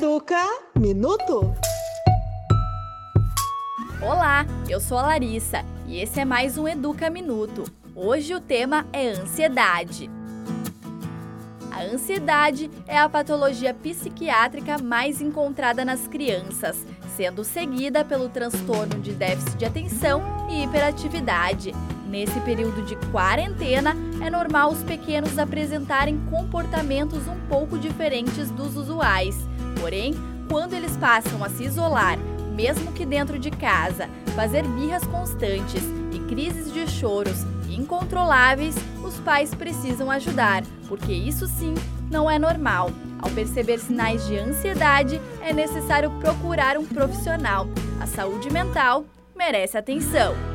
Educa Minuto. Olá, eu sou a Larissa e esse é mais um Educa Minuto. Hoje o tema é ansiedade. A ansiedade é a patologia psiquiátrica mais encontrada nas crianças, sendo seguida pelo transtorno de déficit de atenção e hiperatividade. Nesse período de quarentena, é normal os pequenos apresentarem comportamentos um pouco diferentes dos usuais. Porém, quando eles passam a se isolar mesmo que dentro de casa, fazer birras constantes e crises de choros incontroláveis, os pais precisam ajudar, porque isso sim não é normal. Ao perceber sinais de ansiedade, é necessário procurar um profissional. A saúde mental merece atenção.